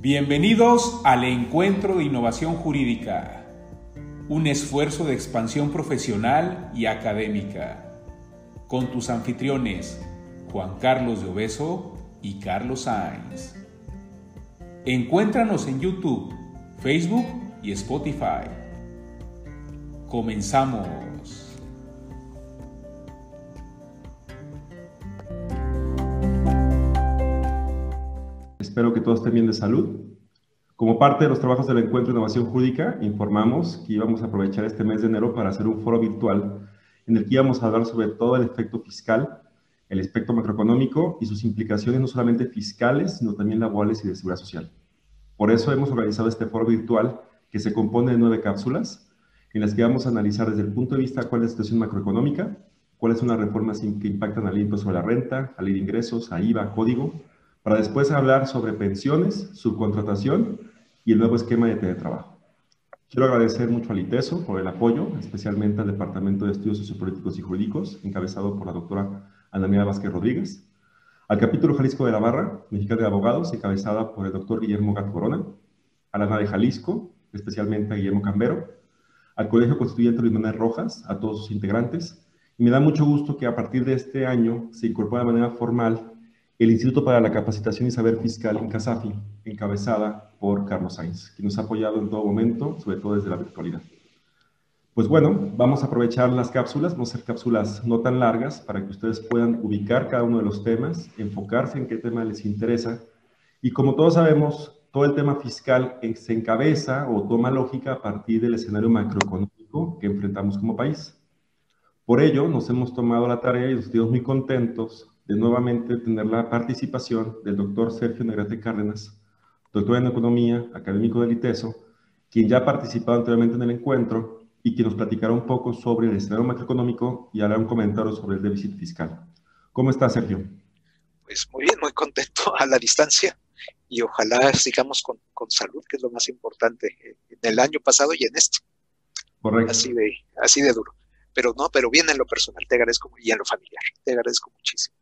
Bienvenidos al Encuentro de Innovación Jurídica, un esfuerzo de expansión profesional y académica, con tus anfitriones Juan Carlos de Obeso y Carlos Sainz. Encuéntranos en YouTube, Facebook y Spotify. Comenzamos. Espero que todos estén bien de salud. Como parte de los trabajos del Encuentro de Innovación Jurídica, informamos que íbamos a aprovechar este mes de enero para hacer un foro virtual en el que íbamos a hablar sobre todo el efecto fiscal, el aspecto macroeconómico y sus implicaciones no solamente fiscales, sino también laborales y de seguridad social. Por eso hemos organizado este foro virtual que se compone de nueve cápsulas en las que vamos a analizar desde el punto de vista cuál es la situación macroeconómica, cuáles son las reformas que impactan al impuesto sobre la renta, a ley de ingresos, a IVA, código, para después hablar sobre pensiones, subcontratación y el nuevo esquema de teletrabajo. Quiero agradecer mucho al ITESO por el apoyo, especialmente al Departamento de Estudios Sociopolíticos y Jurídicos, encabezado por la doctora Ana Vázquez Rodríguez, al capítulo Jalisco de la Barra, Mexicana de Abogados, encabezada por el doctor Guillermo Gat Corona, a la ANA de Jalisco, especialmente a Guillermo Cambero, al Colegio Constituyente Luis Manuel Rojas, a todos sus integrantes, y me da mucho gusto que a partir de este año se incorpore de manera formal el Instituto para la Capacitación y Saber Fiscal en CASAFI, encabezada por Carlos Sainz, que nos ha apoyado en todo momento, sobre todo desde la virtualidad. Pues bueno, vamos a aprovechar las cápsulas, vamos a hacer cápsulas no tan largas para que ustedes puedan ubicar cada uno de los temas, enfocarse en qué tema les interesa. Y como todos sabemos, todo el tema fiscal se encabeza o toma lógica a partir del escenario macroeconómico que enfrentamos como país. Por ello, nos hemos tomado la tarea y nos estamos muy contentos de nuevamente tener la participación del doctor Sergio Negrete Cárdenas, doctor en Economía, académico del ITESO, quien ya ha participado anteriormente en el encuentro y quien nos platicará un poco sobre el escenario macroeconómico y hará un comentario sobre el déficit fiscal. ¿Cómo está, Sergio? Pues muy bien, muy contento a la distancia y ojalá sigamos con, con salud, que es lo más importante en el año pasado y en este. Correcto. Así de, así de duro. Pero no, pero bien en lo personal, te agradezco y en lo familiar, te agradezco muchísimo.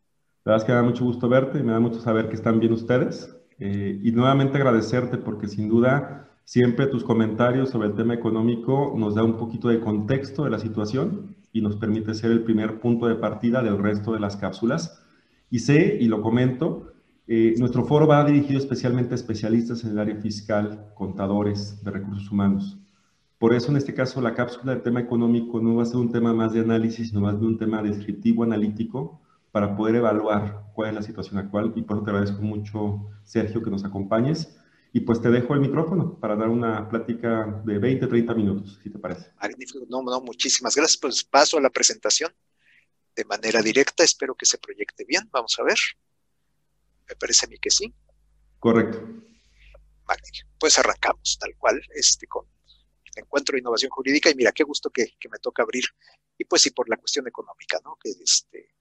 La verdad es que me da mucho gusto verte y me da mucho saber que están bien ustedes. Eh, y nuevamente agradecerte porque sin duda siempre tus comentarios sobre el tema económico nos da un poquito de contexto de la situación y nos permite ser el primer punto de partida del resto de las cápsulas. Y sé, y lo comento, eh, nuestro foro va dirigido especialmente a especialistas en el área fiscal, contadores, de recursos humanos. Por eso, en este caso, la cápsula del tema económico no va a ser un tema más de análisis, sino más de un tema descriptivo, analítico, para poder evaluar cuál es la situación actual y por eso te agradezco mucho, Sergio, que nos acompañes. Y pues te dejo el micrófono para dar una plática de 20, 30 minutos, si te parece. Magnífico, no, no, muchísimas gracias. Pues paso a la presentación de manera directa. Espero que se proyecte bien. Vamos a ver. Me parece a mí que sí. Correcto. Magnífico. Pues arrancamos tal cual este, con el encuentro de innovación jurídica. Y mira, qué gusto que, que me toca abrir. Y pues sí, por la cuestión económica, ¿no? Que este,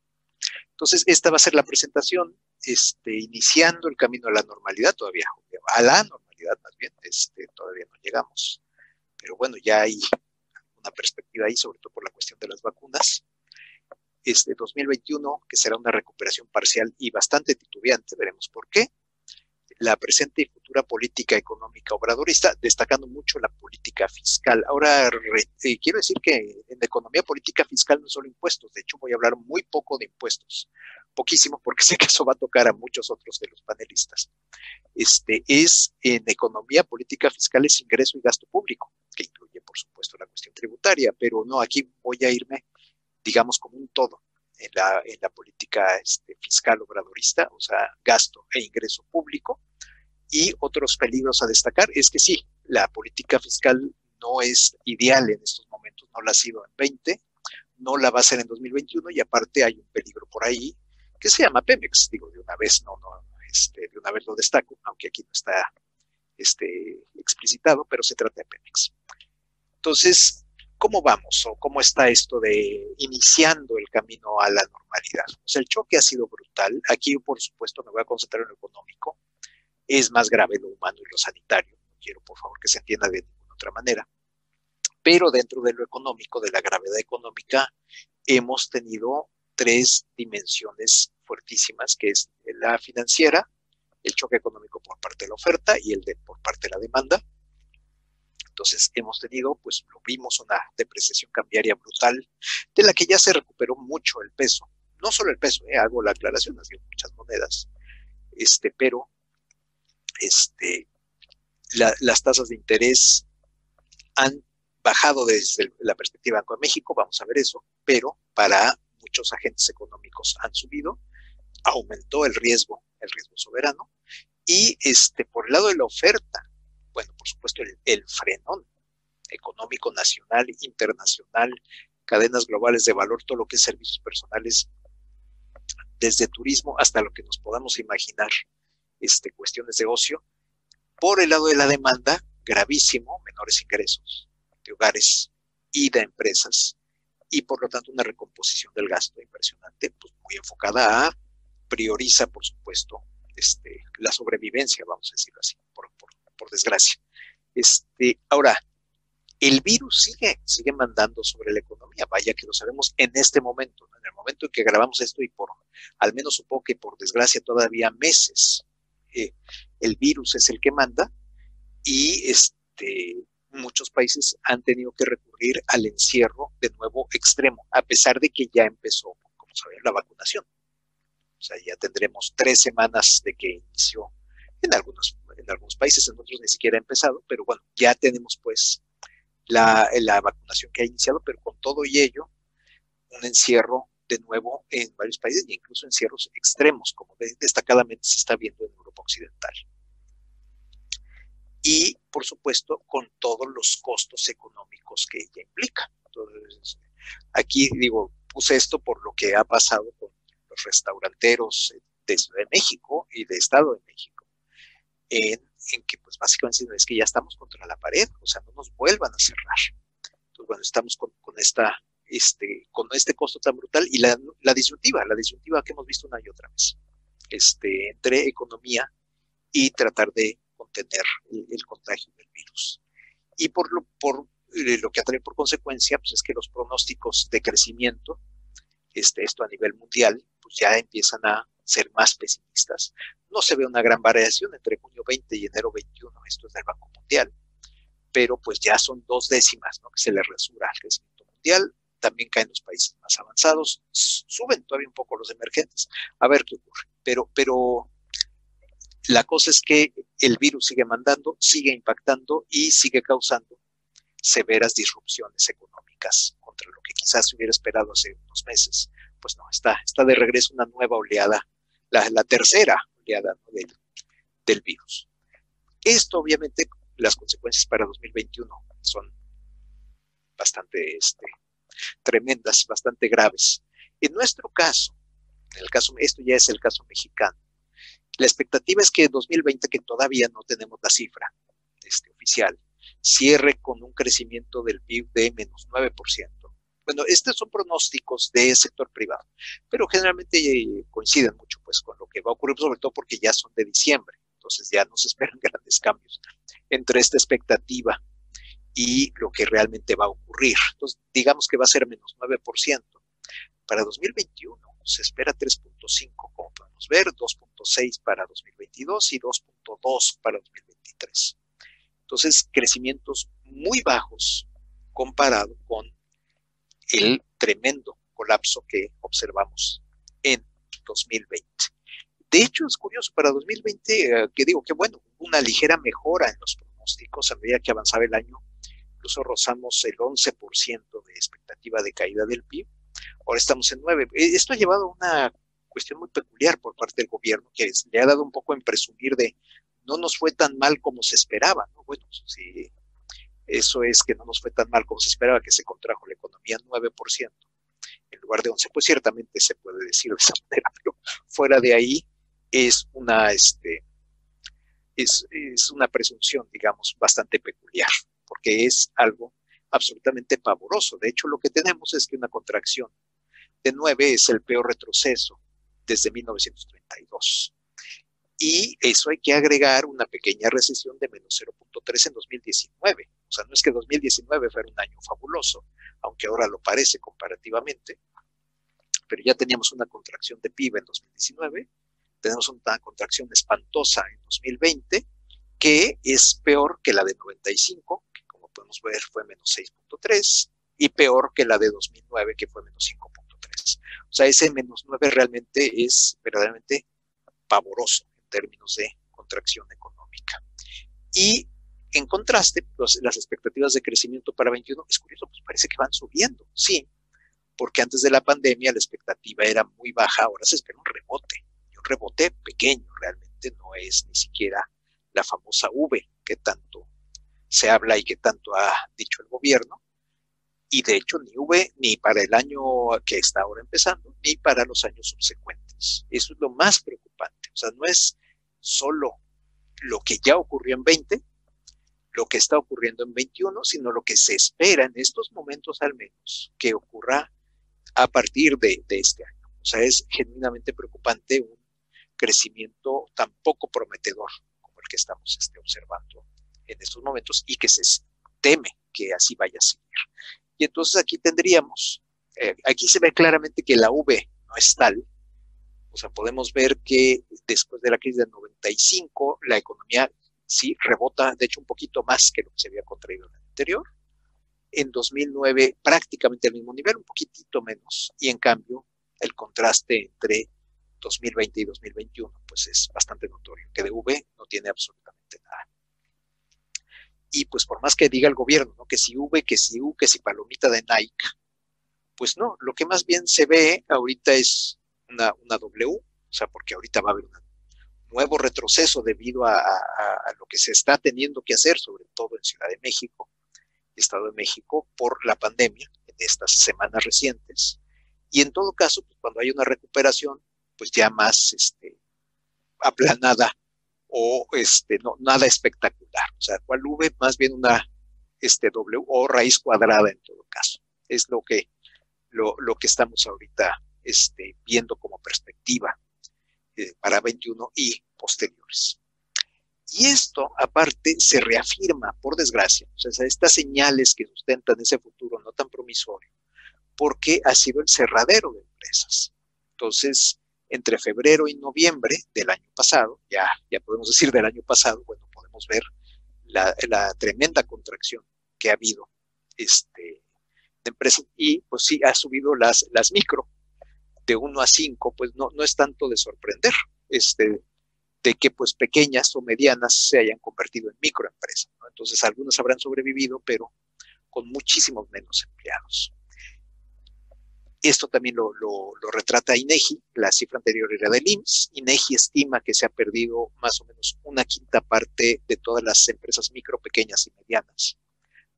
entonces, esta va a ser la presentación, este, iniciando el camino a la normalidad todavía, a la normalidad más bien, este, todavía no llegamos. Pero bueno, ya hay una perspectiva ahí, sobre todo por la cuestión de las vacunas. Este 2021, que será una recuperación parcial y bastante titubeante, veremos por qué la presente y futura política económica obradorista, destacando mucho la política fiscal. Ahora, eh, quiero decir que en economía política fiscal no solo impuestos, de hecho voy a hablar muy poco de impuestos, poquísimo, porque sé que eso va a tocar a muchos otros de los panelistas. Este es en economía política fiscal es ingreso y gasto público, que incluye, por supuesto, la cuestión tributaria, pero no, aquí voy a irme, digamos, como un todo en la, en la política este, fiscal obradorista, o sea, gasto e ingreso público. Y otros peligros a destacar es que sí, la política fiscal no es ideal en estos momentos, no la ha sido en 20, no la va a ser en 2021 y aparte hay un peligro por ahí que se llama Pemex, digo, de una vez no, no, este, de una vez lo destaco, aunque aquí no está este, explicitado, pero se trata de Pemex. Entonces, ¿Cómo vamos o cómo está esto de iniciando el camino a la normalidad? El choque ha sido brutal. Aquí, por supuesto, me voy a concentrar en lo económico. Es más grave lo humano y lo sanitario. No quiero, por favor, que se entienda de ninguna otra manera. Pero dentro de lo económico, de la gravedad económica, hemos tenido tres dimensiones fuertísimas, que es la financiera, el choque económico por parte de la oferta y el de por parte de la demanda. Entonces hemos tenido, pues lo vimos, una depreciación cambiaria brutal, de la que ya se recuperó mucho el peso. No solo el peso, eh, hago la aclaración, ha muchas monedas, este, pero este, las tasas de interés han bajado desde la perspectiva de México, vamos a ver eso, pero para muchos agentes económicos han subido, aumentó el riesgo, el riesgo soberano, y este, por el lado de la oferta, bueno, por supuesto, el, frenón económico nacional, internacional, cadenas globales de valor, todo lo que es servicios personales, desde turismo hasta lo que nos podamos imaginar, este, cuestiones de ocio. Por el lado de la demanda, gravísimo, menores ingresos de hogares y de empresas, y por lo tanto una recomposición del gasto impresionante, pues muy enfocada a, prioriza, por supuesto, este, la sobrevivencia, vamos a decirlo así, por, desgracia. Este, ahora, el virus sigue, sigue mandando sobre la economía, vaya que lo sabemos en este momento, en el momento en que grabamos esto y por, al menos supongo que por desgracia todavía meses, eh, el virus es el que manda y este, muchos países han tenido que recurrir al encierro de nuevo extremo, a pesar de que ya empezó, como saben, la vacunación. O sea, ya tendremos tres semanas de que inició en algunos, en algunos países, en otros ni siquiera ha empezado, pero bueno, ya tenemos pues la, la vacunación que ha iniciado, pero con todo y ello, un encierro de nuevo en varios países e incluso encierros extremos, como destacadamente se está viendo en Europa Occidental. Y, por supuesto, con todos los costos económicos que ella implica. Entonces, aquí digo, puse esto por lo que ha pasado con restauranteros de Ciudad de México y de Estado de México, en, que pues básicamente es que ya estamos contra la pared, o sea, no nos vuelvan a cerrar. Entonces, bueno, estamos con, esta, este, con este costo tan brutal y la, la disyuntiva, la disyuntiva que hemos visto una y otra vez, este, entre economía y tratar de contener el, contagio del virus. Y por lo, por eh, lo que atrae por consecuencia, pues es que los pronósticos de crecimiento, este, esto a nivel mundial, pues ya empiezan a ser más pesimistas. No se ve una gran variación entre junio 20 y enero 21, esto es del Banco Mundial, pero pues ya son dos décimas ¿no? que se le resura al crecimiento mundial, también caen los países más avanzados, suben todavía un poco los emergentes, a ver qué ocurre. Pero, pero la cosa es que el virus sigue mandando, sigue impactando y sigue causando severas disrupciones económicas contra lo que quizás se hubiera esperado hace unos meses pues no, está, está de regreso una nueva oleada, la, tercera oleada del, virus. Esto, obviamente, las consecuencias para 2021 son bastante este, tremendas, bastante graves. En nuestro caso, en el caso, esto ya es el caso mexicano, la expectativa es que 2020, que todavía no tenemos la cifra este, oficial, cierre con un crecimiento del PIB de menos 9%, bueno, estos son pronósticos de sector privado, pero generalmente eh, coinciden mucho pues con lo que va a ocurrir, sobre todo porque ya son de diciembre, entonces ya no se esperan grandes cambios entre esta expectativa y lo que realmente va a ocurrir. Entonces, digamos que va a ser menos 9%. Para 2021 se espera 3.5, como podemos ver, 2.6 para 2022 y 2.2 para 2023. Entonces, crecimientos muy bajos comparado con el tremendo colapso que observamos en 2020. De hecho, es curioso, para 2020, eh, que digo que bueno, una ligera mejora en los pronósticos a medida que avanzaba el año, incluso rozamos el 11% de expectativa de caída del PIB, ahora estamos en 9%. Eh, esto ha llevado a una cuestión muy peculiar por parte del gobierno, que le ha dado un poco en presumir de no nos fue tan mal como se esperaba, ¿no? Bueno, si eso es que no nos fue tan mal como se esperaba, que se contrajo la economía 9% en lugar de 11%, pues ciertamente se puede decir de esa manera, pero fuera de ahí es una, este, es, es una presunción, digamos, bastante peculiar, porque es algo absolutamente pavoroso. De hecho, lo que tenemos es que una contracción de 9 es el peor retroceso desde 1932. Y eso hay que agregar una pequeña recesión de menos 0.3 en 2019. O sea, no es que 2019 fuera un año fabuloso, aunque ahora lo parece comparativamente, pero ya teníamos una contracción de PIB en 2019 tenemos una contracción espantosa en 2020 que es peor que la de 95, que como podemos ver fue menos 6.3, y peor que la de 2009, que fue menos 5.3. O sea, ese menos 9 realmente es verdaderamente pavoroso términos de contracción económica. Y en contraste, las expectativas de crecimiento para 21, es curioso, pues parece que van subiendo, sí, porque antes de la pandemia la expectativa era muy baja, ahora se espera un rebote, y un rebote pequeño, realmente no es ni siquiera la famosa V que tanto se habla y que tanto ha dicho el gobierno, y de hecho ni V ni para el año que está ahora empezando, ni para los años subsecuentes. Eso es lo más preocupante, o sea, no es solo lo que ya ocurrió en 20, lo que está ocurriendo en 21, sino lo que se espera en estos momentos al menos que ocurra a partir de, este año. O sea, es genuinamente preocupante un crecimiento tan poco prometedor como el que estamos este, observando en estos momentos y que se teme que así vaya a seguir. Y entonces aquí tendríamos, eh, aquí se ve claramente que la V no es tal, o sea, podemos ver que después de la crisis del 95, la economía sí rebota, de hecho, un poquito más que lo que se había contraído en el anterior. En 2009, prácticamente al mismo nivel, un poquitito menos. Y en cambio, el contraste entre 2020 y 2021, pues es bastante notorio, que de V no tiene absolutamente nada. Y pues por más que diga el gobierno, ¿no? que si V, que si U, que si palomita de Nike, pues no, lo que más bien se ve ahorita es una, W, o sea, porque ahorita va a haber un nuevo retroceso debido a, lo que se está teniendo que hacer, sobre todo en Ciudad de México Estado de México, por la pandemia en estas semanas recientes. Y en todo caso, pues, cuando hay una recuperación, pues ya más este, aplanada o este, no, nada espectacular. O sea, cual V más bien una este, W o raíz cuadrada en todo caso. Es lo que, lo, lo que estamos ahorita este, viendo como perspectiva eh, para 21 y posteriores. Y esto, aparte, se reafirma, por desgracia, o sea, estas señales que sustentan ese futuro no tan promisorio, porque ha sido el cerradero de empresas. Entonces, entre febrero y noviembre del año pasado, ya, ya podemos decir del año pasado, bueno, podemos ver la, tremenda contracción que ha habido este, de empresas y pues sí, ha subido las, las micro, de 1 a 5, pues no, no es tanto de sorprender, este, de que pues pequeñas o medianas se hayan convertido en microempresas. Entonces algunas habrán sobrevivido, pero con muchísimos menos empleados. Esto también lo, retrata INEGI, la cifra anterior era del IMSS. INEGI estima que se ha perdido más o menos una quinta parte de todas las empresas micro, pequeñas y medianas.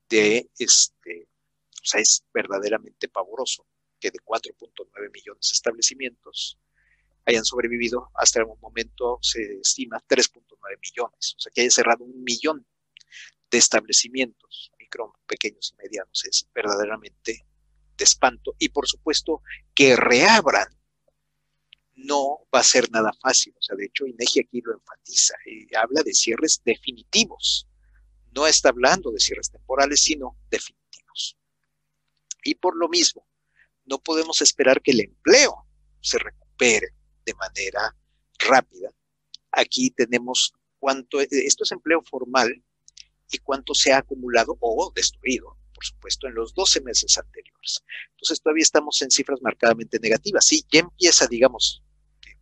De este, o sea, es verdaderamente pavoroso que de 4.9 millones de establecimientos hayan sobrevivido, hasta el momento se estima 3.9 millones, o sea que haya cerrado un millón de establecimientos micro, pequeños y medianos, es verdaderamente de espanto. Y por supuesto que reabran no va a ser nada fácil, o sea, de hecho INEGI aquí lo enfatiza, y habla de cierres definitivos, no está hablando de cierres temporales, sino definitivos. Y por lo mismo, no podemos esperar que el empleo se recupere de manera rápida. Aquí tenemos cuánto, esto es empleo formal y cuánto se ha acumulado o destruido, por supuesto, en los 12 meses anteriores. Entonces todavía estamos en cifras marcadamente negativas. Sí, ya empieza, digamos,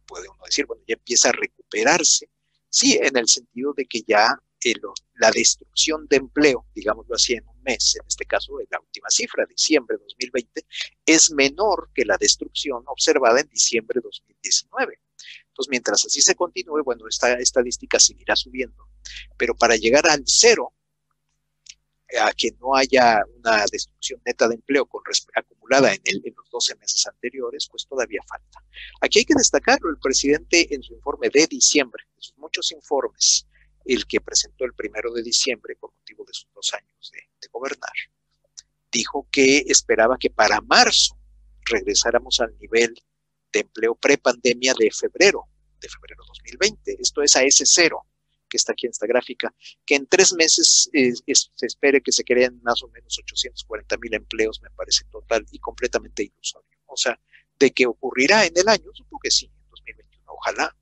puede uno decir, bueno, ya empieza a recuperarse. Sí, en el sentido de que ya la destrucción de empleo, digámoslo así, en un mes, en este caso en la última cifra, diciembre de 2020, es menor que la destrucción observada en diciembre de 2019. Entonces, mientras así se continúe, bueno, esta estadística seguirá subiendo. Pero para llegar al cero, a que no haya una destrucción neta de empleo con acumulada en, el, en, los 12 meses anteriores, pues todavía falta. Aquí hay que destacarlo, el presidente en su informe de diciembre, en sus muchos informes, el que presentó el primero de diciembre por motivo de sus dos años de, gobernar, dijo que esperaba que para marzo regresáramos al nivel de empleo prepandemia de febrero, de febrero 2020. Esto es a ese cero que está aquí en esta gráfica, que en tres meses se espere que se creen más o menos 840 mil empleos, me parece total y completamente ilusorio. O sea, de que ocurrirá en el año, supongo que sí, en 2021, ojalá,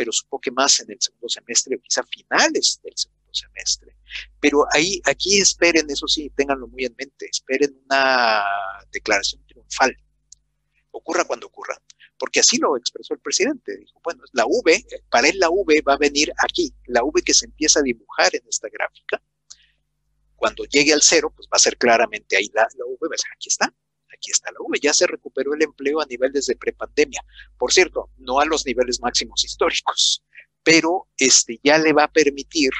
pero supongo que más en el segundo semestre quizá finales del segundo semestre. Pero ahí, aquí esperen, eso sí, ténganlo muy en mente, esperen una declaración triunfal. Ocurra cuando ocurra, porque así lo expresó el presidente. Dijo, bueno, la V, para él la V va a venir aquí, la V que se empieza a dibujar en esta gráfica. Cuando llegue al cero, pues va a ser claramente ahí la, la V, va a ser aquí está, aquí está la V, ya se recuperó el empleo a nivel desde prepandemia. Por cierto, no a los niveles máximos históricos, pero este, ya le va a permitir,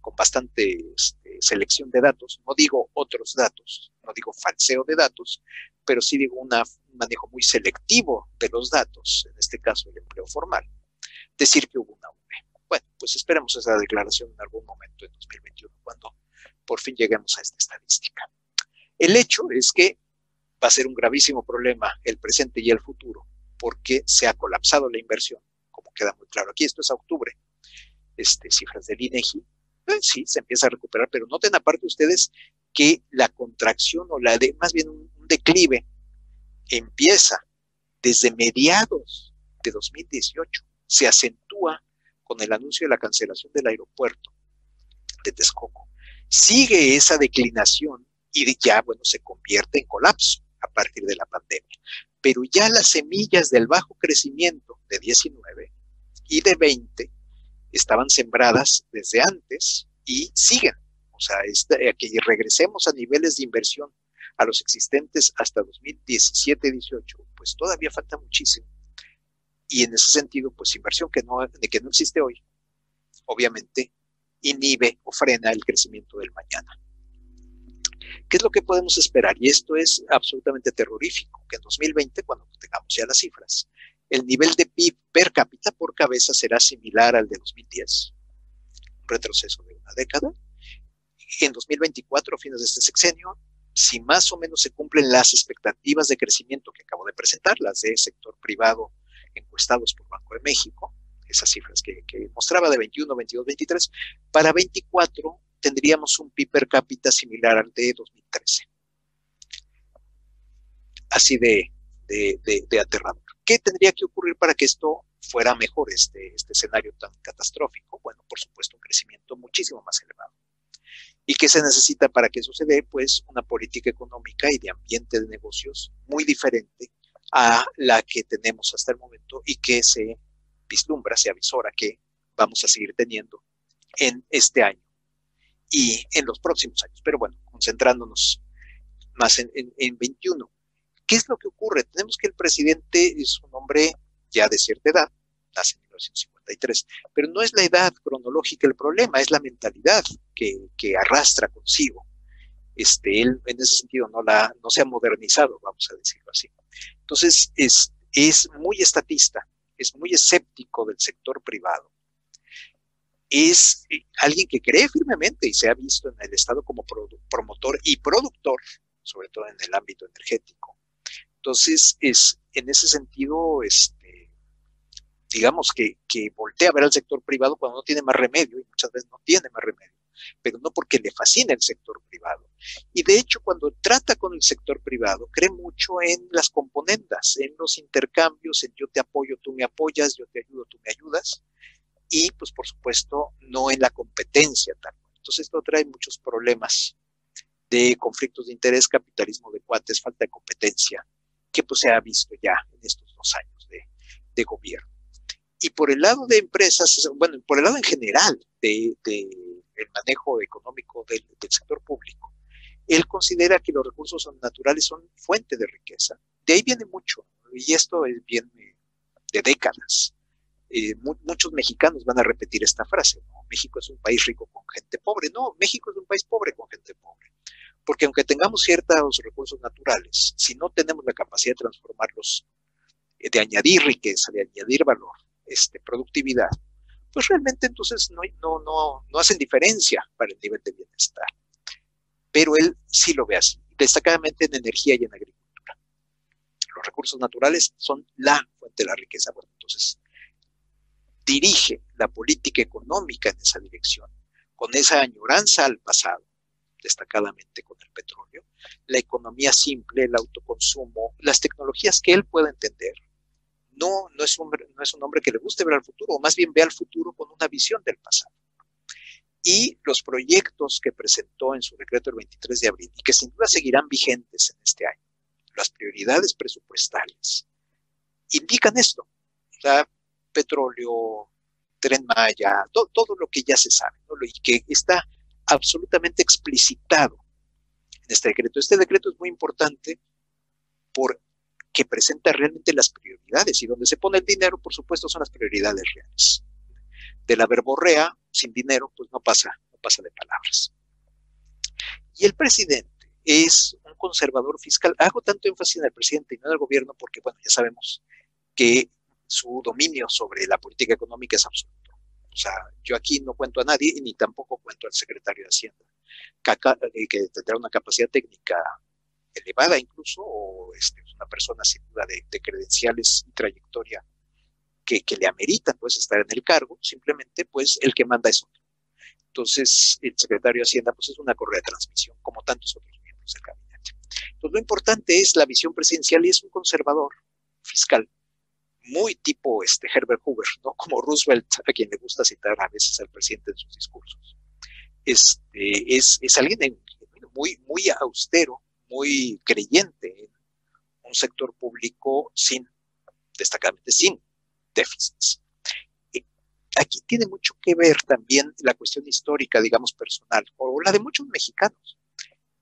con bastante este, selección de datos, no digo otros datos, no digo falseo de datos, pero sí digo un manejo muy selectivo de los datos, en este caso el empleo formal, decir que hubo una V. Bueno, pues esperemos esa declaración en algún momento en 2021, cuando por fin lleguemos a esta estadística. El hecho es que va a ser un gravísimo problema el presente y el futuro, porque se ha colapsado la inversión, como queda muy claro aquí. Esto es octubre. Este, cifras del INEGI, eh, sí, se empieza a recuperar, pero noten aparte ustedes que la contracción o la de, más bien un, un declive empieza desde mediados de 2018, se acentúa con el anuncio de la cancelación del aeropuerto de Texcoco. Sigue esa declinación y ya, bueno, se convierte en colapso a partir de la pandemia. Pero ya las semillas del bajo crecimiento de 19 y de 20 estaban sembradas desde antes y siguen. O sea, eh, que regresemos a niveles de inversión a los existentes hasta 2017-18, pues todavía falta muchísimo. Y en ese sentido, pues inversión que no, que no existe hoy, obviamente inhibe o frena el crecimiento del mañana. ¿Qué es lo que podemos esperar? Y esto es absolutamente terrorífico, que en 2020, cuando tengamos ya las cifras, el nivel de PIB per cápita por cabeza será similar al de 2010, un retroceso de una década. En 2024, a fines de este sexenio, si más o menos se cumplen las expectativas de crecimiento que acabo de presentar, las del sector privado encuestados por Banco de México, esas cifras que mostraba de 21, 22, 23, para 24 tendríamos un PIB per cápita similar al de 2013. Así de, de, aterrador. ¿Qué tendría que ocurrir para que esto fuera mejor, este, este escenario tan catastrófico? Bueno, por supuesto, un crecimiento muchísimo más elevado. ¿Y qué se necesita para que eso se dé? Pues una política económica y de ambiente de negocios muy diferente a la que tenemos hasta el momento y que se vislumbra, se avisora que vamos a seguir teniendo en este año y en los próximos años. Pero bueno, concentrándonos más en, en, 21. ¿Qué es lo que ocurre? Tenemos que el presidente es un hombre ya de cierta edad, nace en 1953, pero no es la edad cronológica el problema, es la mentalidad que, que arrastra consigo. Este, él en ese sentido no, la, no se ha modernizado, vamos a decirlo así. Entonces, es, es muy estatista, es muy escéptico del sector privado es eh, alguien que cree firmemente y se ha visto en el Estado como promotor y productor, sobre todo en el ámbito energético. Entonces, es en ese sentido, este, digamos que, que voltea a ver al sector privado cuando no tiene más remedio, y muchas veces no tiene más remedio, pero no porque le fascina el sector privado. Y de hecho, cuando trata con el sector privado, cree mucho en las componendas, en los intercambios, en yo te apoyo, tú me apoyas, yo te ayudo, tú me ayudas, y pues por supuesto no en la competencia tal. Entonces esto trae muchos problemas de conflictos de interés, capitalismo de cuates, falta de competencia, que pues se ha visto ya en estos dos años de, gobierno. Y por el lado de empresas, bueno, por el lado en general de, de el manejo económico del, del, sector público, él considera que los recursos naturales son fuente de riqueza. De ahí viene mucho, y esto es bien de décadas. Eh, muchos mexicanos van a repetir esta frase, ¿no? México es un país rico con gente pobre. No, México es un país pobre con gente pobre. Porque aunque tengamos ciertos recursos naturales, si no tenemos la capacidad de transformarlos, eh, de añadir riqueza, de añadir valor, este, productividad, pues realmente entonces no, no, no, no hacen diferencia para el nivel de bienestar. Pero él sí lo ve así, destacadamente en energía y en agricultura. Los recursos naturales son la fuente de la riqueza. Bueno, entonces, dirige la política económica en esa dirección, con esa añoranza al pasado, destacadamente con el petróleo, la economía simple, el autoconsumo, las tecnologías que él pueda entender, no, no, es un, no es un hombre que le guste ver al futuro, o más bien ve al futuro con una visión del pasado. Y los proyectos que presentó en su decreto el 23 de abril, y que sin duda seguirán vigentes en este año, las prioridades presupuestales, indican esto. La petróleo, tren Maya, todo lo que ya se sabe, y que está absolutamente explicitado en este decreto. Este decreto es muy importante porque presenta realmente las prioridades y donde se pone el dinero, por supuesto, son las prioridades reales. De la verborrea, sin dinero, pues no pasa, no pasa de palabras. Y el presidente es un conservador fiscal. Hago tanto énfasis en el presidente y no en el gobierno porque, bueno, ya sabemos que su dominio sobre la política económica es absoluto. O sea, yo aquí no cuento a nadie ni tampoco cuento al secretario de Hacienda, que, que tendrá una capacidad técnica elevada incluso, o este, una persona sin duda de, credenciales y trayectoria que, le ameritan pues estar en el cargo, simplemente pues el que manda es otro. Entonces, el secretario de Hacienda pues es una correa de transmisión, como tantos otros miembros del gabinete. Entonces, lo importante es la visión presidencial y es un conservador fiscal, muy tipo este Herbert Hoover, ¿no? Como Roosevelt, a quien le gusta citar a veces al presidente en sus discursos. Este, es, es alguien muy, muy austero, muy creyente en un sector público sin, destacadamente sin déficits. Aquí tiene mucho que ver también la cuestión histórica, digamos, personal, o la de muchos mexicanos.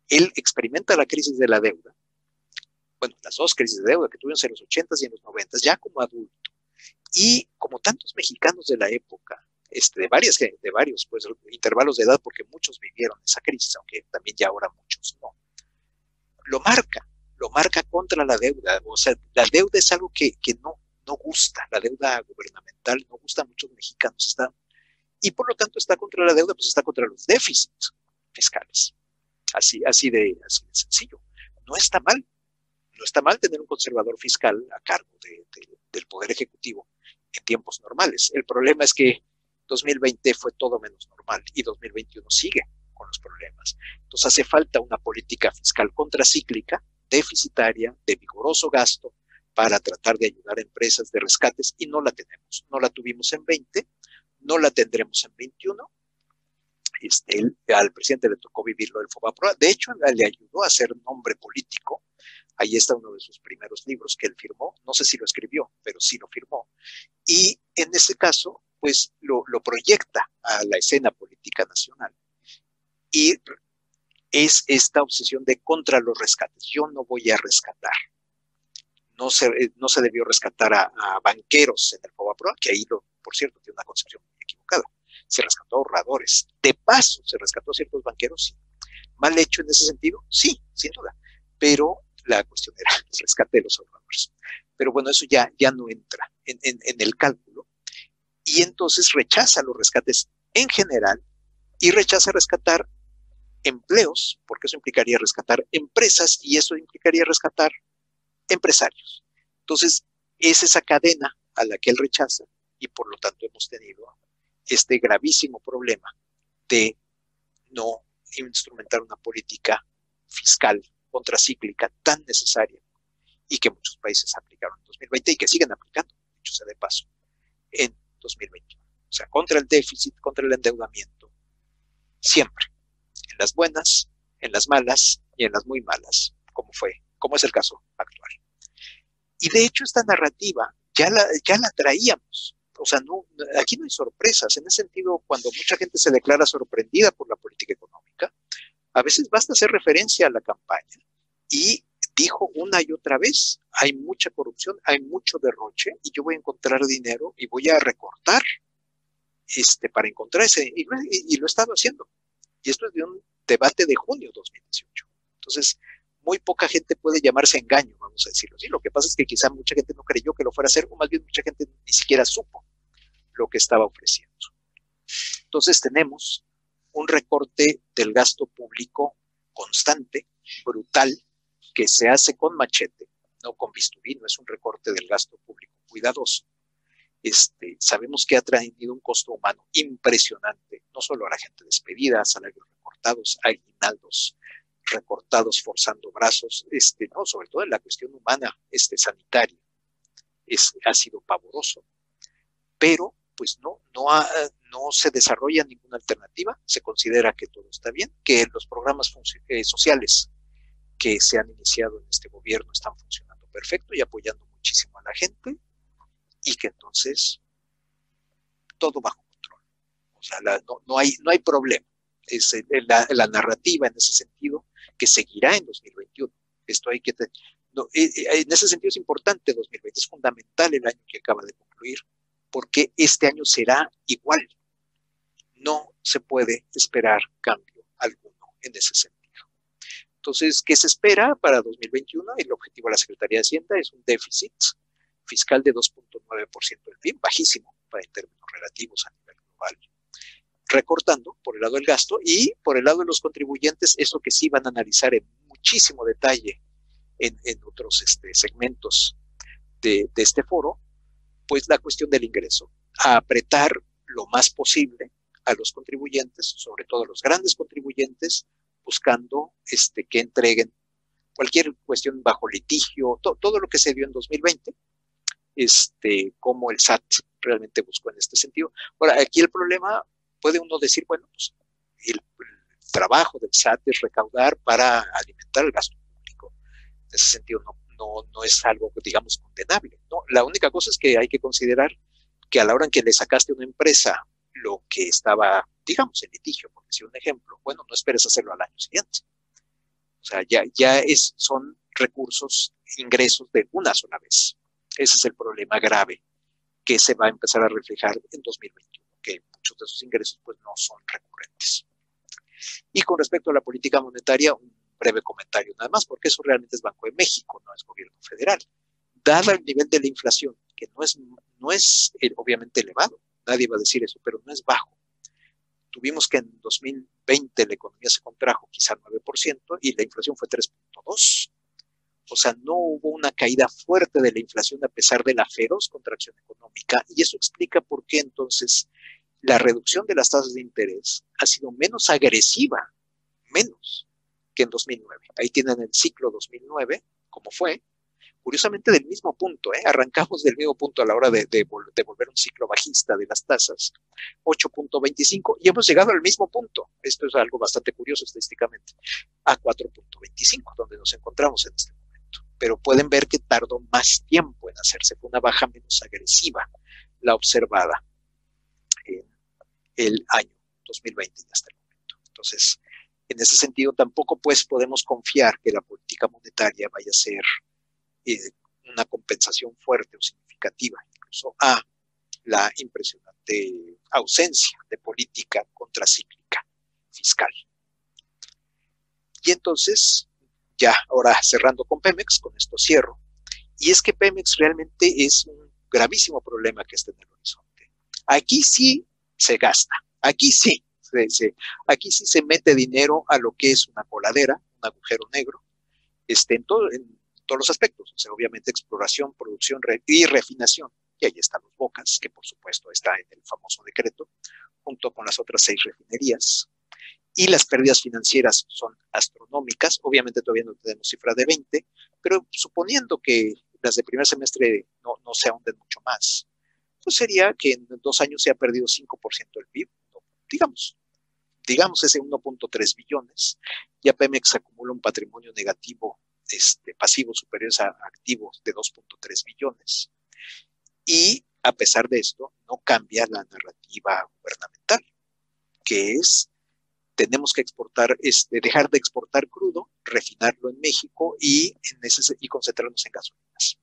Él experimenta la crisis de la deuda, bueno, las dos crisis de deuda que tuvimos en los 80s y en los 90s, ya como adulto. Y como tantos mexicanos de la época, este, de, varias, de varios pues, intervalos de edad, porque muchos vivieron esa crisis, aunque también ya ahora muchos no, lo marca, lo marca contra la deuda. O sea, la deuda es algo que, no, no gusta, la deuda gubernamental no gusta a muchos mexicanos. Está, y por lo tanto está contra la deuda, pues está contra los déficits fiscales. Así, así, de, así de sencillo. No está mal, no está mal tener un conservador fiscal a cargo del Poder Ejecutivo en tiempos normales. El problema es que 2020 fue todo menos normal y 2021 sigue con los problemas. Entonces hace falta una política fiscal contracíclica, deficitaria, de vigoroso gasto, para tratar de ayudar a empresas de rescates y no la tenemos. No la tuvimos en 20, no la tendremos en 21. Este, al presidente le tocó vivirlo el FOBAPROA. De hecho, le ayudó a hacer nombre político Ahí está uno de sus primeros libros que él firmó. No sé si lo escribió, pero sí lo firmó. Y en ese caso, pues lo, proyecta a la escena política nacional. Y es esta obsesión de contra los rescates. Yo no voy a rescatar. No se, no se debió rescatar a, banqueros en el Pro, que ahí, lo, por cierto, tiene una concepción muy equivocada. Se rescató a ahorradores. De paso, se rescató a ciertos banqueros, sí. Mal hecho en ese sentido, sí, sin duda. Pero la cuestión era el rescate de los ahorradores. Pero bueno, eso ya, ya no entra en, el cálculo. Y entonces rechaza los rescates en general y rechaza rescatar empleos, porque eso implicaría rescatar empresas y eso implicaría rescatar empresarios. Entonces, es esa cadena a la que él rechaza y por lo tanto hemos tenido este gravísimo problema de no instrumentar una política fiscal contracíclica tan necesaria y que muchos países aplicaron en 2020 y que siguen aplicando, dicho sea de paso, en 2021. O sea, contra el déficit, contra el endeudamiento, siempre, en las buenas, en las malas y en las muy malas, como fue, como es el caso actual. Y de hecho esta narrativa ya la, ya la traíamos. O sea, no, aquí no hay sorpresas. En ese sentido, cuando mucha gente se declara sorprendida por la política económica, a veces basta hacer referencia a la campaña y dijo una y otra vez, hay mucha corrupción, hay mucho derroche y yo voy a encontrar dinero y voy a recortar este, para encontrar ese, y, lo he estado haciendo. Y esto es de un debate de junio 2018. Entonces, muy poca gente puede llamarse engaño, vamos a decirlo así. Lo que pasa es que quizá mucha gente no creyó que lo fuera a hacer, o más bien mucha gente ni siquiera supo lo que estaba ofreciendo. Entonces tenemos un recorte del gasto público constante, brutal, que se hace con machete, no con bisturí, no es un recorte del gasto público cuidadoso. Este, sabemos que ha traído un costo humano impresionante, no solo a la gente despedida, salarios recortados, aguinaldos recortados, forzando brazos, este, no, sobre todo en la cuestión humana, este, sanitaria. es, ha sido pavoroso, pero pues no, no, no se desarrolla ninguna alternativa, se considera que todo está bien, que los programas eh, sociales que se han iniciado en este gobierno están funcionando perfecto y apoyando muchísimo a la gente y que entonces todo bajo control. O sea, no, no, hay, no hay problema. Es la, la, narrativa en ese sentido que seguirá en 2021. Esto hay que... Eh, eh, en ese sentido es importante 2020, es fundamental el año que acaba de concluir, porque este año será igual. No se puede esperar cambio alguno en ese sentido. Entonces, ¿qué se espera para 2021? El objetivo de la Secretaría de Hacienda es un déficit fiscal de 2.9% del PIB, bajísimo para en términos relativos a nivel global, recortando por el lado del gasto y por el lado de los contribuyentes, eso que sí van a analizar en muchísimo detalle en, otros este, segmentos de este foro, pues la cuestión del ingreso, apretar lo más posible a los contribuyentes, sobre todo a los grandes contribuyentes, buscando este, que entreguen cualquier cuestión bajo litigio, todo lo que se dio en 2020, este, como el SAT realmente buscó en este sentido. Ahora, aquí el problema, puede uno decir, bueno, pues el, trabajo del SAT es recaudar para alimentar el gasto público. En ese sentido, no, no, no es algo, digamos, condenable. ¿no? La única cosa es que hay que considerar que a la hora en que le sacaste a una empresa lo que estaba, digamos, en litigio, por decir un ejemplo, bueno, no esperes hacerlo al año siguiente. O sea, ya, ya es, son recursos, ingresos de una sola vez. Ese es el problema grave que se va a empezar a reflejar en 2021, que muchos de esos ingresos pues no son recurrentes. Y con respecto a la política monetaria, un breve comentario nada más, porque eso realmente es Banco de México, no es gobierno federal. Dado el nivel de la inflación, que no es, no es eh, obviamente elevado, nadie va a decir eso, pero no es bajo. Tuvimos que en 2020 la economía se contrajo quizá 9% y la inflación fue 3.2%. O sea, no hubo una caída fuerte de la inflación a pesar de la feroz contracción económica y eso explica por qué entonces la reducción de las tasas de interés ha sido menos agresiva, menos que en 2009. Ahí tienen el ciclo 2009, como fue, curiosamente del mismo punto, ¿eh? arrancamos del mismo punto a la hora de, de, volver un ciclo bajista de las tasas, 8.25, y hemos llegado al mismo punto, esto es algo bastante curioso estadísticamente, a 4.25, donde nos encontramos en este pero pueden ver que tardó más tiempo en hacerse, fue una baja menos agresiva la observada en el año 2020 y hasta el momento. Entonces, en ese sentido, tampoco pues podemos confiar que la política monetaria vaya a ser eh, una compensación fuerte o significativa, incluso a la impresionante ausencia de política contracíclica fiscal. Y entonces, ya ahora cerrando con Pemex, con esto cierro, y es que Pemex realmente es un gravísimo problema que está en el horizonte. Aquí sí se gasta, aquí sí, aquí sí se mete dinero a lo que es una coladera, un agujero negro, este, en, todo, todos los aspectos, o sea, obviamente exploración, producción y refinación, y ahí están los Bocas, que por supuesto está en el famoso decreto, junto con las otras seis refinerías, y las pérdidas financieras son astronómicas. Obviamente todavía no tenemos cifra de 20, pero suponiendo que las de primer semestre no, no se ahonden mucho más, pues sería que en dos años se ha perdido 5% del PIB, digamos, digamos ese 1.3 billones. Ya Pemex acumula un patrimonio negativo este, pasivo superior a activos de 2.3 billones. Y a pesar de esto, no cambia la narrativa gubernamental, que es tenemos que exportar, este, dejar de exportar crudo, refinarlo en México y, en ese, y concentrarnos en gasolinas.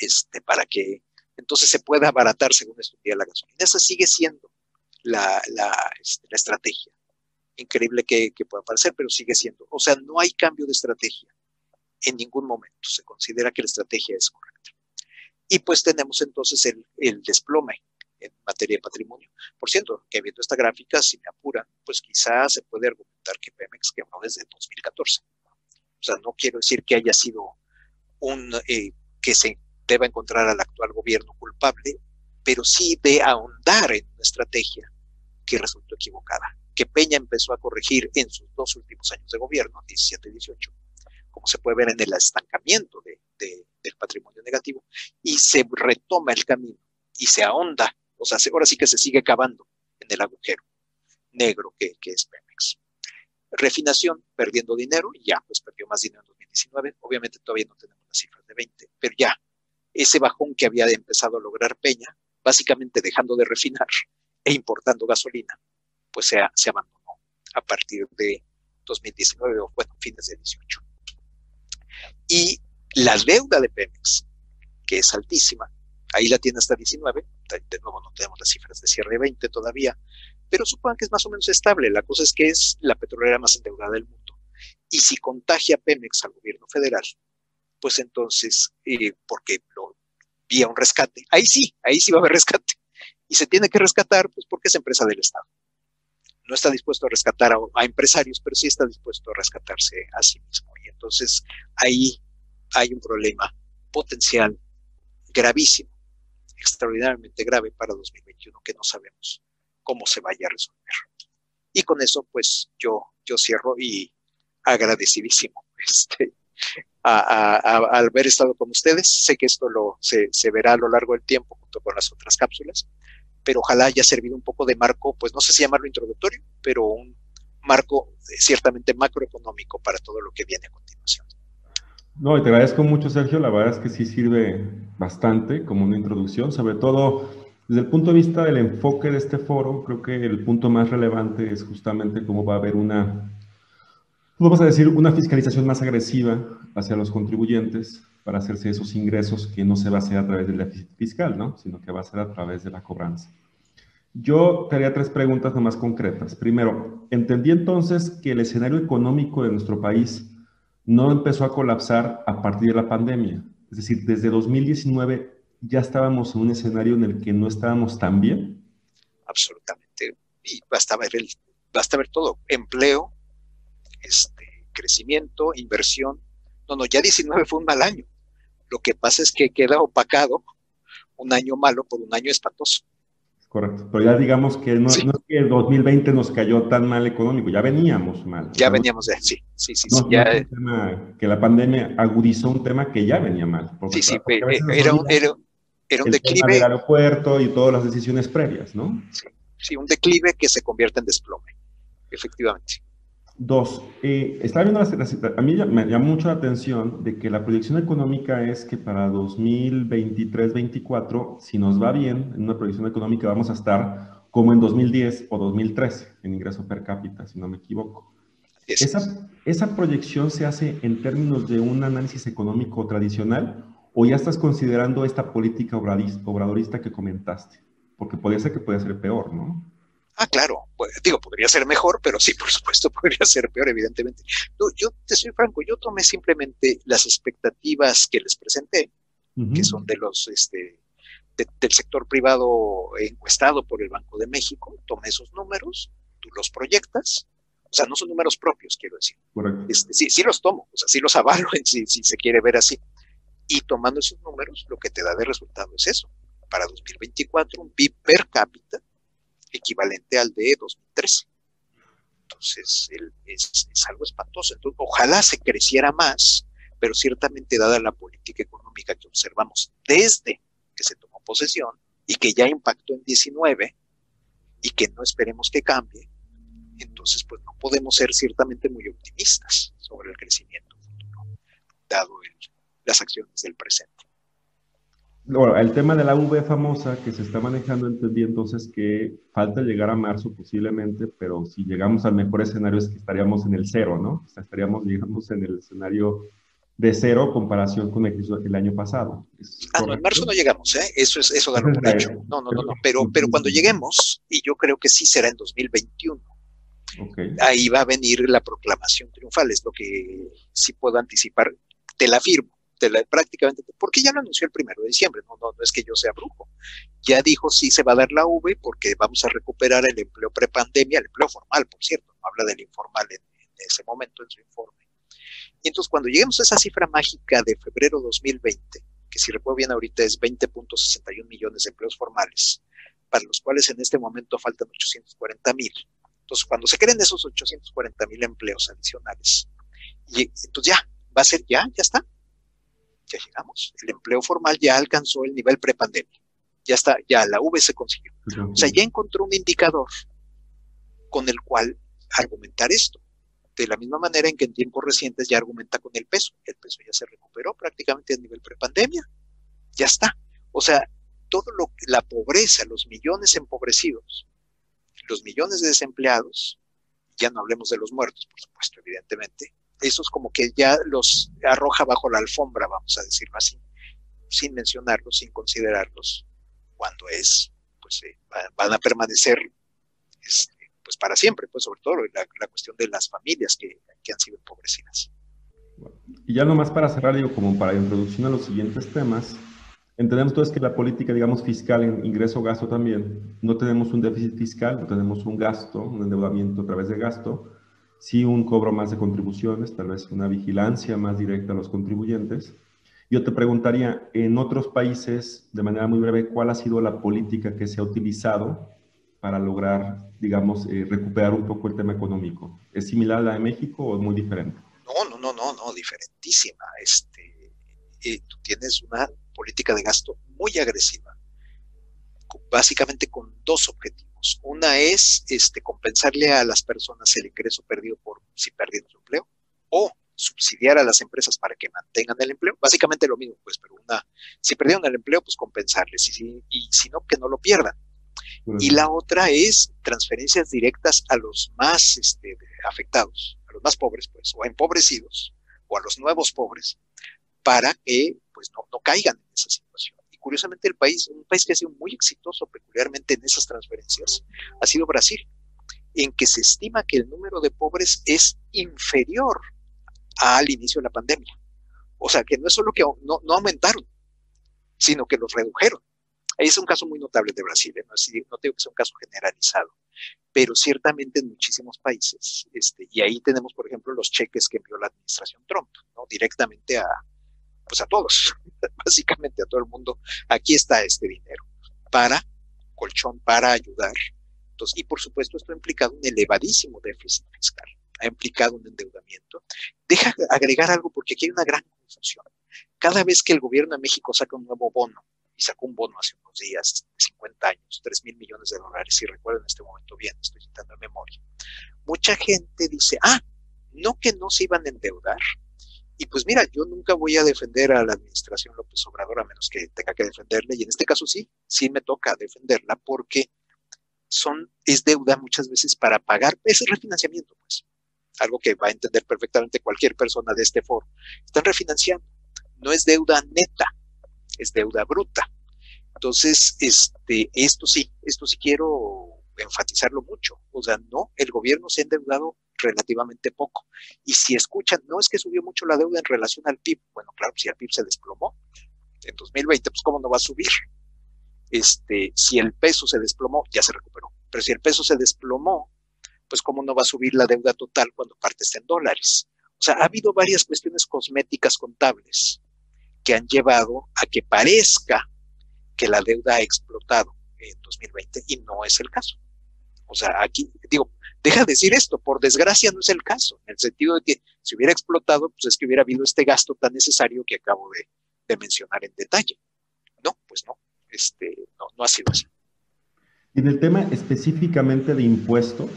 Este, para que entonces se pueda abaratar, según estudia la gasolina. Esa sigue siendo la, la, este, la estrategia. Increíble que, que, pueda parecer, pero sigue siendo. O sea, no hay cambio de estrategia en ningún momento. Se considera que la estrategia es correcta. Y pues tenemos entonces el, el desplome en materia de patrimonio. Por cierto, que viendo esta gráfica, si me apuran, pues quizás se puede argumentar que Pemex quebró desde 2014. O sea, no quiero decir que haya sido un, eh, que se deba encontrar al actual gobierno culpable, pero sí de ahondar en una estrategia que resultó equivocada, que Peña empezó a corregir en sus dos últimos años de gobierno, 17 y 18, como se puede ver en el estancamiento del patrimonio negativo, y se retoma el camino y se ahonda, o sea, ahora sí que se sigue cavando en el agujero negro que, que es Pemex. Refinación, perdiendo dinero, ya, pues perdió más dinero en 2019. Obviamente todavía no tenemos las cifras de 20, pero ya, ese bajón que había empezado a lograr Peña, básicamente dejando de refinar e importando gasolina, pues se, se abandonó a partir de 2019 o bueno, fines de 18. Y la deuda de Pemex, que es altísima, ahí la tiene hasta 19, de nuevo no tenemos las cifras de cierre de 20 todavía, pero supongan que es más o menos estable. La cosa es que es la petrolera más endeudada del mundo. Y si contagia Pemex al gobierno federal, pues entonces, eh, porque lo vía un rescate, ahí sí, ahí sí va a haber rescate. Y se tiene que rescatar, pues porque es empresa del Estado. No está dispuesto a rescatar a, empresarios, pero sí está dispuesto a rescatarse a sí mismo. Y entonces ahí hay un problema potencial gravísimo, extraordinariamente grave para 2021 que no sabemos cómo se vaya a resolver. Y con eso, pues yo, yo cierro y agradecidísimo este, al haber estado con ustedes. Sé que esto se, se, verá a lo largo del tiempo junto con las otras cápsulas, pero ojalá haya servido un poco de marco, pues no sé si llamarlo introductorio, pero un marco ciertamente macroeconómico para todo lo que viene a continuación. No, y te agradezco mucho, Sergio. La verdad es que sí sirve bastante como una introducción, sobre todo desde el punto de vista del enfoque de este foro, creo que el punto más relevante es justamente cómo va a haber una, vamos a decir, una fiscalización más agresiva hacia los contribuyentes para hacerse esos ingresos que no se va a hacer a través del déficit fiscal, ¿no? sino que va a ser a través de la cobranza. Yo te haría tres preguntas más concretas. Primero, entendí entonces que el escenario económico de nuestro país no empezó a colapsar a partir de la pandemia. Es decir, desde 2019 ya estábamos en un escenario en el que no estábamos tan bien? Absolutamente. Y basta ver, el, basta ver todo, empleo, este, crecimiento, inversión. No, no, ya 19 fue un mal año. Lo que pasa es que queda opacado un año malo por un año espantoso. Correcto, pero ya digamos que no, es que el 2020 nos cayó tan mal económico, ya veníamos mal. Ya veníamos, de, sí, sí, sí. sí ya, que la pandemia agudizó un tema que ya venía mal. sí, sí, era, un, era, era un declive. del aeropuerto y todas las decisiones previas, ¿no? Sí, un declive que se convierte en desplome, efectivamente. Dos, eh, estaba viendo la, a mí me llamó mucho la atención de que la proyección económica es que para 2023-24, si nos va bien en una proyección económica, vamos a estar como en 2010 o 2013 en ingreso per cápita, si no me equivoco. Esa, ¿Esa proyección se hace en términos de un análisis económico tradicional ¿O ya estás considerando esta política obradorista que comentaste? Porque podría ser que puede ser peor, ¿no? Ah, claro. Pues, digo, podría ser mejor, pero sí, por supuesto, podría ser peor, evidentemente. yo te soy franco, yo tomé simplemente las expectativas que les presenté, que son de los, este, del sector privado encuestado por el Banco de México. Tomé esos números, tú los proyectas, o sea, no son números propios, quiero decir. Este, sí, sí los tomo, o sea, sí los avalo, si, si se quiere ver así. Y tomando esos números, lo que te da de resultado es eso. Para 2024, un PIB per cápita equivalente al de 2013. Entonces, es, algo espantoso. Entonces, ojalá se creciera más, pero ciertamente dada la política económica que observamos desde que se tomó posesión y que ya impactó en 19 y que no esperemos que cambie, entonces pues no podemos ser ciertamente muy optimistas sobre el crecimiento futuro, dado el, las acciones del presente. Bueno, el tema de la V famosa que se está manejando, entendí entonces que falta llegar a marzo posiblemente, pero si llegamos al mejor escenario es que estaríamos en el cero, ¿no? O sea, estaríamos, digamos, en el escenario de cero comparación con el, el año pasado. Ah, no, en marzo no llegamos, ¿eh? Eso es eso da lo por hecho. No, no, no, no, pero, pero cuando lleguemos, y yo creo que sí será en 2021, ahí va a venir la proclamación triunfal, es lo que sí puedo anticipar, te la firmo prácticamente, porque ya lo anunció el primero de diciembre, no, no, no es que yo sea brujo. Ya dijo sí se va a dar la V porque vamos a recuperar el empleo prepandemia, el empleo formal, por cierto, no habla del informal en, ese momento en su informe. Y entonces cuando lleguemos a esa cifra mágica de febrero 2020, que si recuerdo bien ahorita es 20.61 millones de empleos formales, para los cuales en este momento faltan 840 mil. Entonces, cuando se creen esos 840 mil empleos adicionales, y entonces ya va a ser ya, ya está. Ya llegamos. El empleo formal ya alcanzó el nivel prepandemia. Ya está, ya la V se consiguió. O sea, ya encontró un indicador con el cual argumentar esto. De la misma manera en que en tiempos recientes ya argumenta con el peso. El peso ya se recuperó prácticamente a nivel prepandemia. Ya está. O sea, todo lo la pobreza, los millones empobrecidos, los millones de desempleados, ya no hablemos de los muertos, por supuesto, evidentemente, eso es como que ya los arroja bajo la alfombra, vamos a decirlo así, sin mencionarlos, sin considerarlos, cuando es, pues eh, van a permanecer este, pues para siempre, pues sobre todo la, cuestión de las familias que, que, han sido empobrecidas. Y ya nomás para cerrar, digo, como para introducción a los siguientes temas, Entendemos entonces que la política, digamos, fiscal en ingreso-gasto también, no tenemos un déficit fiscal, no tenemos un gasto, un endeudamiento a través de gasto, sí un cobro más de contribuciones, tal vez una vigilancia más directa a los contribuyentes. Yo te preguntaría, en otros países, de manera muy breve, ¿cuál ha sido la política que se ha utilizado para lograr, digamos, eh, recuperar un poco el tema económico? ¿Es similar a la de México o es muy diferente? No, no, no, no, no, diferentísima. Este, eh, tú tienes una política de gasto muy agresiva, básicamente con dos objetivos. Una es este, compensarle a las personas el ingreso perdido por si perdieron su empleo o subsidiar a las empresas para que mantengan el empleo. Básicamente lo mismo, pues, pero una, si perdieron el empleo, pues compensarles y si, y si no, que no lo pierdan. Y la otra es transferencias directas a los más este, afectados, a los más pobres, pues, o empobrecidos, o a los nuevos pobres, para que pues no, no caigan en esa situación. Curiosamente el país, un país que ha sido muy exitoso peculiarmente en esas transferencias, ha sido Brasil, en que se estima que el número de pobres es inferior al inicio de la pandemia. O sea, que no es solo que no, no aumentaron, sino que los redujeron. Ahí es un caso muy notable de Brasil, ¿eh? no, no tengo que sea un caso generalizado, pero ciertamente en muchísimos países, este, y ahí tenemos, por ejemplo, los cheques que envió la administración Trump, directamente a, pues a todos, básicamente a todo el mundo, aquí está este dinero para colchón, para ayudar. Entonces, y por supuesto esto ha implicado un elevadísimo déficit fiscal, ha implicado un endeudamiento. Deja agregar algo porque aquí hay una gran confusión. Cada vez que el gobierno de México saca un nuevo bono, y sacó un bono hace unos días de 50 años, 3 mil millones de dólares, si recuerdo en este momento bien, estoy citando en memoria, mucha gente dice, ah, no que no se iban a endeudar, y pues mira, yo nunca voy a defender a la administración López Obrador a menos que tenga que defenderle, y en este caso sí, sí me toca defenderla porque son, es deuda muchas veces para pagar, es refinanciamiento, pues, algo que va a entender perfectamente cualquier persona de este foro. Están refinanciando, no es deuda neta, es deuda bruta. Entonces, este, esto sí, esto sí quiero enfatizarlo mucho. O sea, no, el gobierno se ha endeudado relativamente poco. Y si escuchan, no es que subió mucho la deuda en relación al PIB. Bueno, claro, si el PIB se desplomó en 2020, pues cómo no va a subir. Este, si el peso se desplomó, ya se recuperó. Pero si el peso se desplomó, pues cómo no va a subir la deuda total cuando parte está en dólares. O sea, ha habido varias cuestiones cosméticas contables que han llevado a que parezca que la deuda ha explotado en 2020 y no es el caso. O sea, aquí, digo, deja de decir esto, por desgracia no es el caso, en el sentido de que si hubiera explotado, pues es que hubiera habido este gasto tan necesario que acabo de, mencionar en detalle. No, pues no, este, no, no ha sido así. Y en el tema específicamente de impuestos,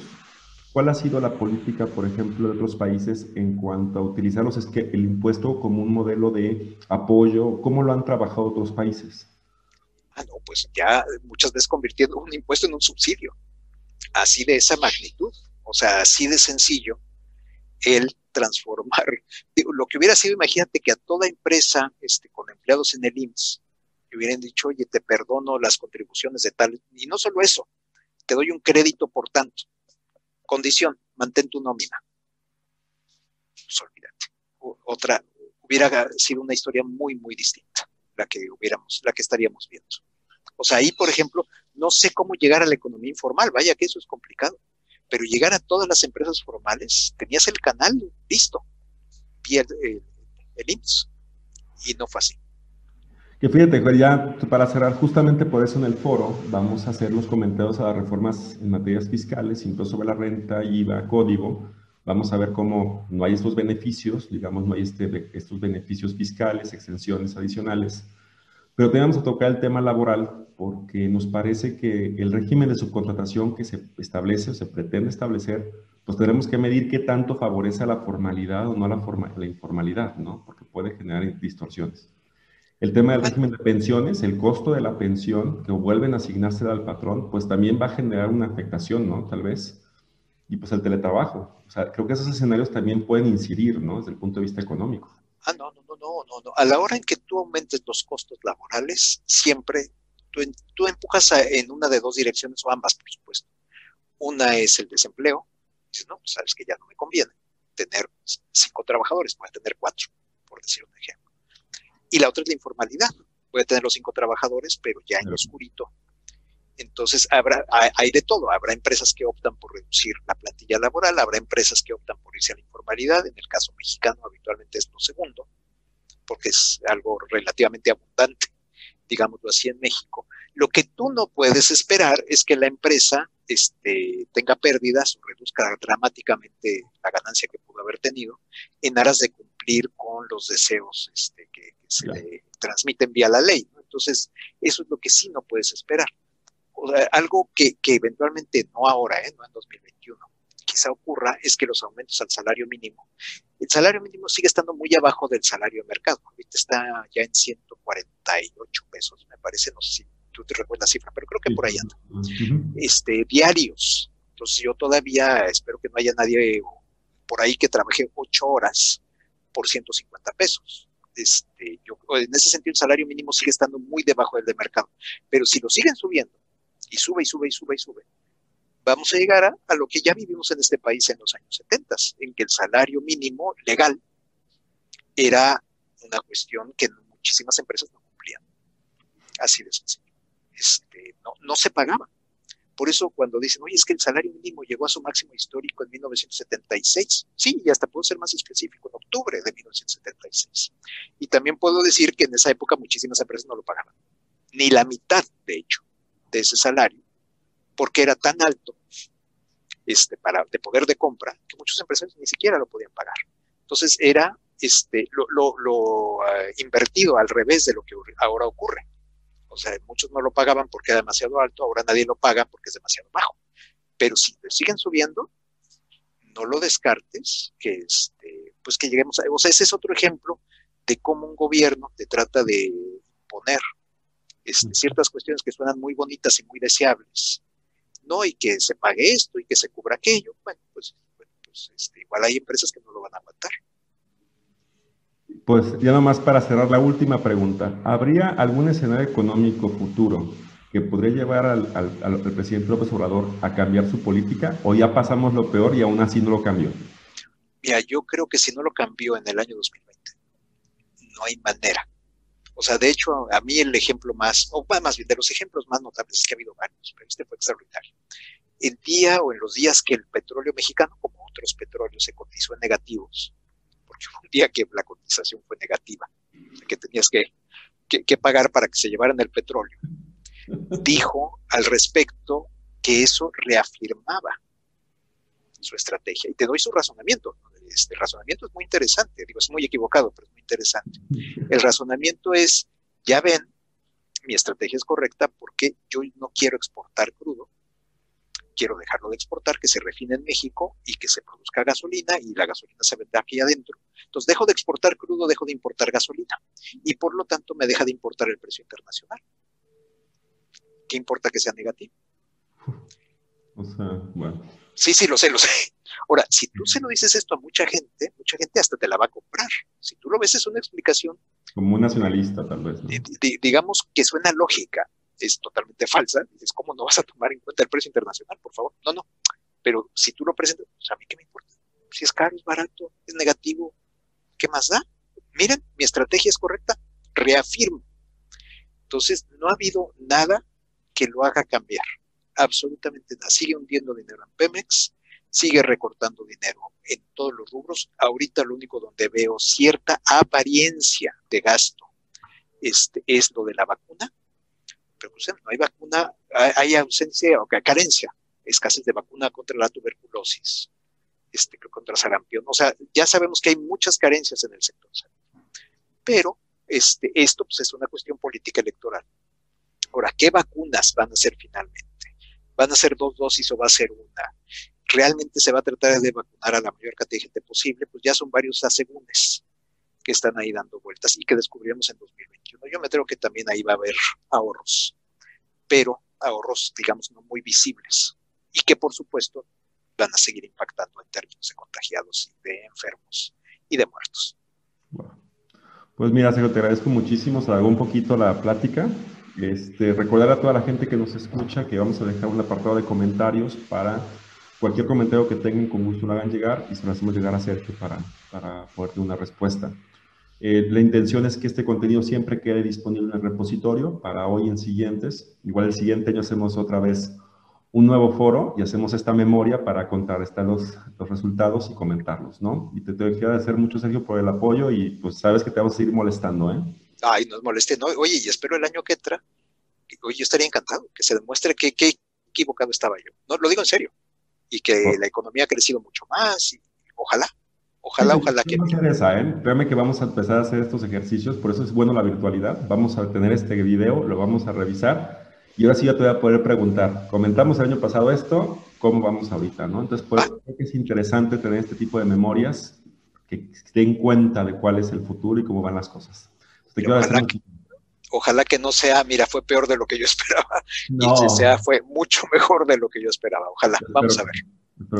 ¿cuál ha sido la política, por ejemplo, de otros países en cuanto a utilizarlos? Es que el impuesto como un modelo de apoyo, ¿cómo lo han trabajado otros países? Ah, no, pues ya muchas veces convirtiendo un impuesto en un subsidio así de esa magnitud, o sea, así de sencillo, el transformar, lo que hubiera sido, imagínate que a toda empresa este, con empleados en el IMSS le hubieran dicho, oye, te perdono las contribuciones de tal, y no solo eso, te doy un crédito por tanto. Condición, mantén tu nómina. Pues olvídate. Otra, hubiera sido una historia muy, muy distinta, la que hubiéramos, la que estaríamos viendo. O sea, ahí, por ejemplo, no sé cómo llegar a la economía informal, vaya que eso es complicado, pero llegar a todas las empresas formales, tenías el canal listo, el, el, y no fue así. Que fíjate, ya para cerrar, justamente por eso en el foro vamos a hacer los comentarios a las reformas en materias fiscales, incluso sobre la renta, IVA, código, vamos a ver cómo no hay estos beneficios, digamos, no hay este, estos beneficios fiscales, extensiones adicionales. Pero tenemos a tocar el tema laboral porque nos parece que el régimen de subcontratación que se establece o se pretende establecer, pues tenemos que medir qué tanto favorece a la formalidad o no a la, forma, la informalidad, ¿no? Porque puede generar distorsiones. El tema del régimen de pensiones, el costo de la pensión que vuelven a asignarse al patrón, pues también va a generar una afectación, ¿no? Tal vez y pues el teletrabajo. O sea, creo que esos escenarios también pueden incidir, ¿no? Desde el punto de vista económico. Ah, no, no, no, no, no. A la hora en que tú aumentes los costos laborales, siempre tú, tú empujas en una de dos direcciones o ambas, por supuesto. Una es el desempleo. Dices, no, pues sabes que ya no me conviene tener cinco trabajadores, voy a tener cuatro, por decir un ejemplo. Y la otra es la informalidad. Voy a tener los cinco trabajadores, pero ya en lo oscurito entonces, habrá, hay de todo. Habrá empresas que optan por reducir la plantilla laboral, habrá empresas que optan por irse a la informalidad. En el caso mexicano, habitualmente es lo segundo, porque es algo relativamente abundante, digámoslo así, en México. Lo que tú no puedes esperar es que la empresa este, tenga pérdidas o reduzca dramáticamente la ganancia que pudo haber tenido en aras de cumplir con los deseos este, que, se le transmiten vía la ley. Entonces, eso es lo que sí no puedes esperar algo que, eventualmente no ahora, ¿eh? no en 2021, quizá ocurra es que los aumentos al salario mínimo, el salario mínimo sigue estando muy abajo del salario de mercado, ahorita está ya en 148 pesos, me parece, no sé si tú te recuerdas la cifra, pero creo que por ahí anda, este, diarios, entonces yo todavía espero que no haya nadie por ahí que trabaje ocho horas por 150 pesos. Este, yo, en ese sentido, el salario mínimo sigue estando muy debajo del de mercado. Pero si lo siguen subiendo, y sube y sube y sube y sube, vamos a llegar a, lo que ya vivimos en este país en los años 70, en que el salario mínimo legal era una cuestión que muchísimas empresas no cumplían. Así de sencillo. Este, no, no se pagaba. Por eso cuando dicen, oye, es que el salario mínimo llegó a su máximo histórico en 1976, sí, y hasta puedo ser más específico, en octubre de 1976. Y también puedo decir que en esa época muchísimas empresas no lo pagaban, ni la mitad, de hecho de ese salario, porque era tan alto este, para, de poder de compra que muchos empresarios ni siquiera lo podían pagar. Entonces era este, lo, lo, eh, invertido al revés de lo que ahora ocurre. O sea, muchos no lo pagaban porque era demasiado alto, ahora nadie lo paga porque es demasiado bajo. Pero si siguen subiendo, no lo descartes, que este, pues que lleguemos a, o sea, ese es otro ejemplo de cómo un gobierno te trata de imponer este, ciertas cuestiones que suenan muy bonitas y muy deseables, ¿no? Y que se pague esto y que se cubra aquello, bueno, pues, pues este, igual hay empresas que no lo van a aguantar. Pues ya nomás para cerrar la última pregunta, ¿habría algún escenario económico futuro que podría llevar al, al, presidente López Obrador a cambiar su política o ya pasamos lo peor y aún así no lo cambió? Mira, yo creo que si no lo cambió en el año 2020, no hay manera. O sea, de hecho, a mí el ejemplo más, o más bien, de los ejemplos más notables es que ha habido varios, pero este fue extraordinario. El día o en los días que el petróleo mexicano, como otros petróleos, se cotizó en negativos, porque fue un día que la cotización fue negativa, que tenías que, que pagar para que se llevaran el petróleo, dijo al respecto que eso reafirmaba su estrategia. Y te doy su razonamiento. Este razonamiento es muy interesante, digo, es muy equivocado, pero es muy interesante. El razonamiento es, ya ven, mi estrategia es correcta porque yo no quiero exportar crudo, quiero dejarlo de exportar, que se refine en México y que se produzca gasolina y la gasolina se vende aquí adentro. Entonces dejo de exportar crudo, dejo de importar gasolina y por lo tanto me deja de importar el precio internacional. ¿Qué importa que sea negativo? O sea, bueno. Sí, sí, lo sé, lo sé. Ahora, si tú se lo dices esto a mucha gente, mucha gente hasta te la va a comprar. Si tú lo ves es una explicación. Como un nacionalista, tal vez. digamos que suena lógica, es totalmente falsa. Dices, ¿cómo no vas a tomar en cuenta el precio internacional, por favor? No, no. Pero si tú lo presentas, pues, a mí qué me importa. Si es caro, es barato, es negativo, ¿qué más da? Miren, mi estrategia es correcta, reafirmo. Entonces, no ha habido nada que lo haga cambiar absolutamente nada. Sigue hundiendo dinero en Pemex, sigue recortando dinero en todos los rubros. Ahorita lo único donde veo cierta apariencia de gasto este, es lo de la vacuna. Pero pues, no hay vacuna, hay ausencia o carencia, escasez de vacuna contra la tuberculosis. este, contra sarampión. O sea, ya sabemos que hay muchas carencias en el sector. Pero este, esto pues, es una cuestión política electoral. Ahora, ¿qué vacunas van a ser finalmente? ¿Van a ser dos dosis o va a ser una? ¿Realmente se va a tratar de vacunar a la mayor cantidad de gente posible? Pues ya son varios asegúnes que están ahí dando vueltas y que descubrimos en 2021. Yo me creo que también ahí va a haber ahorros, pero ahorros, digamos, no muy visibles y que por supuesto van a seguir impactando en términos de contagiados y de enfermos y de muertos. Pues mira, Sergio, te agradezco muchísimo, se hago un poquito la plática. Este, recordar a toda la gente que nos escucha que vamos a dejar un apartado de comentarios para cualquier comentario que tengan, con gusto lo hagan llegar y se lo hacemos llegar a Sergio para, para poder dar una respuesta. Eh, la intención es que este contenido siempre quede disponible en el repositorio para hoy en siguientes. Igual el siguiente año hacemos otra vez un nuevo foro y hacemos esta memoria para contrarrestar los, los resultados y comentarlos, ¿no? Y te tengo que agradecer mucho, Sergio, por el apoyo y pues sabes que te vamos a seguir molestando, ¿eh? Ay, nos moleste, ¿no? Oye, y espero el año que entra, oye, yo estaría encantado que se demuestre que, qué equivocado estaba yo. No, lo digo en serio. Y que la economía ha crecido mucho más y ojalá, Ojalá, ojalá que. Esa, ¿eh? Créame que vamos a empezar a hacer estos ejercicios, por eso es bueno la virtualidad. Vamos a tener este video, lo vamos a revisar y ahora sí ya te voy a poder preguntar. Comentamos el año pasado esto, ¿cómo vamos ahorita? ¿no? Entonces, creo que es interesante tener este tipo de memorias que den cuenta de cuál es el futuro y cómo van las cosas. ojalá, que, ojalá, que, no sea, mira, fue peor de lo que yo esperaba. No. Y que sea, fue mucho mejor de lo que yo esperaba. Ojalá, vamos a ver.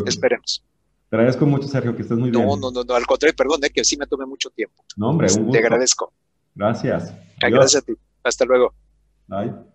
Esperemos. Te agradezco mucho, Sergio, que estés muy bien. No, no, no, al contrario, perdón, eh, que sí me tomé mucho tiempo. No, hombre, un gusto. Te agradezco. Gracias. Gracias a ti. Hasta luego. Bye.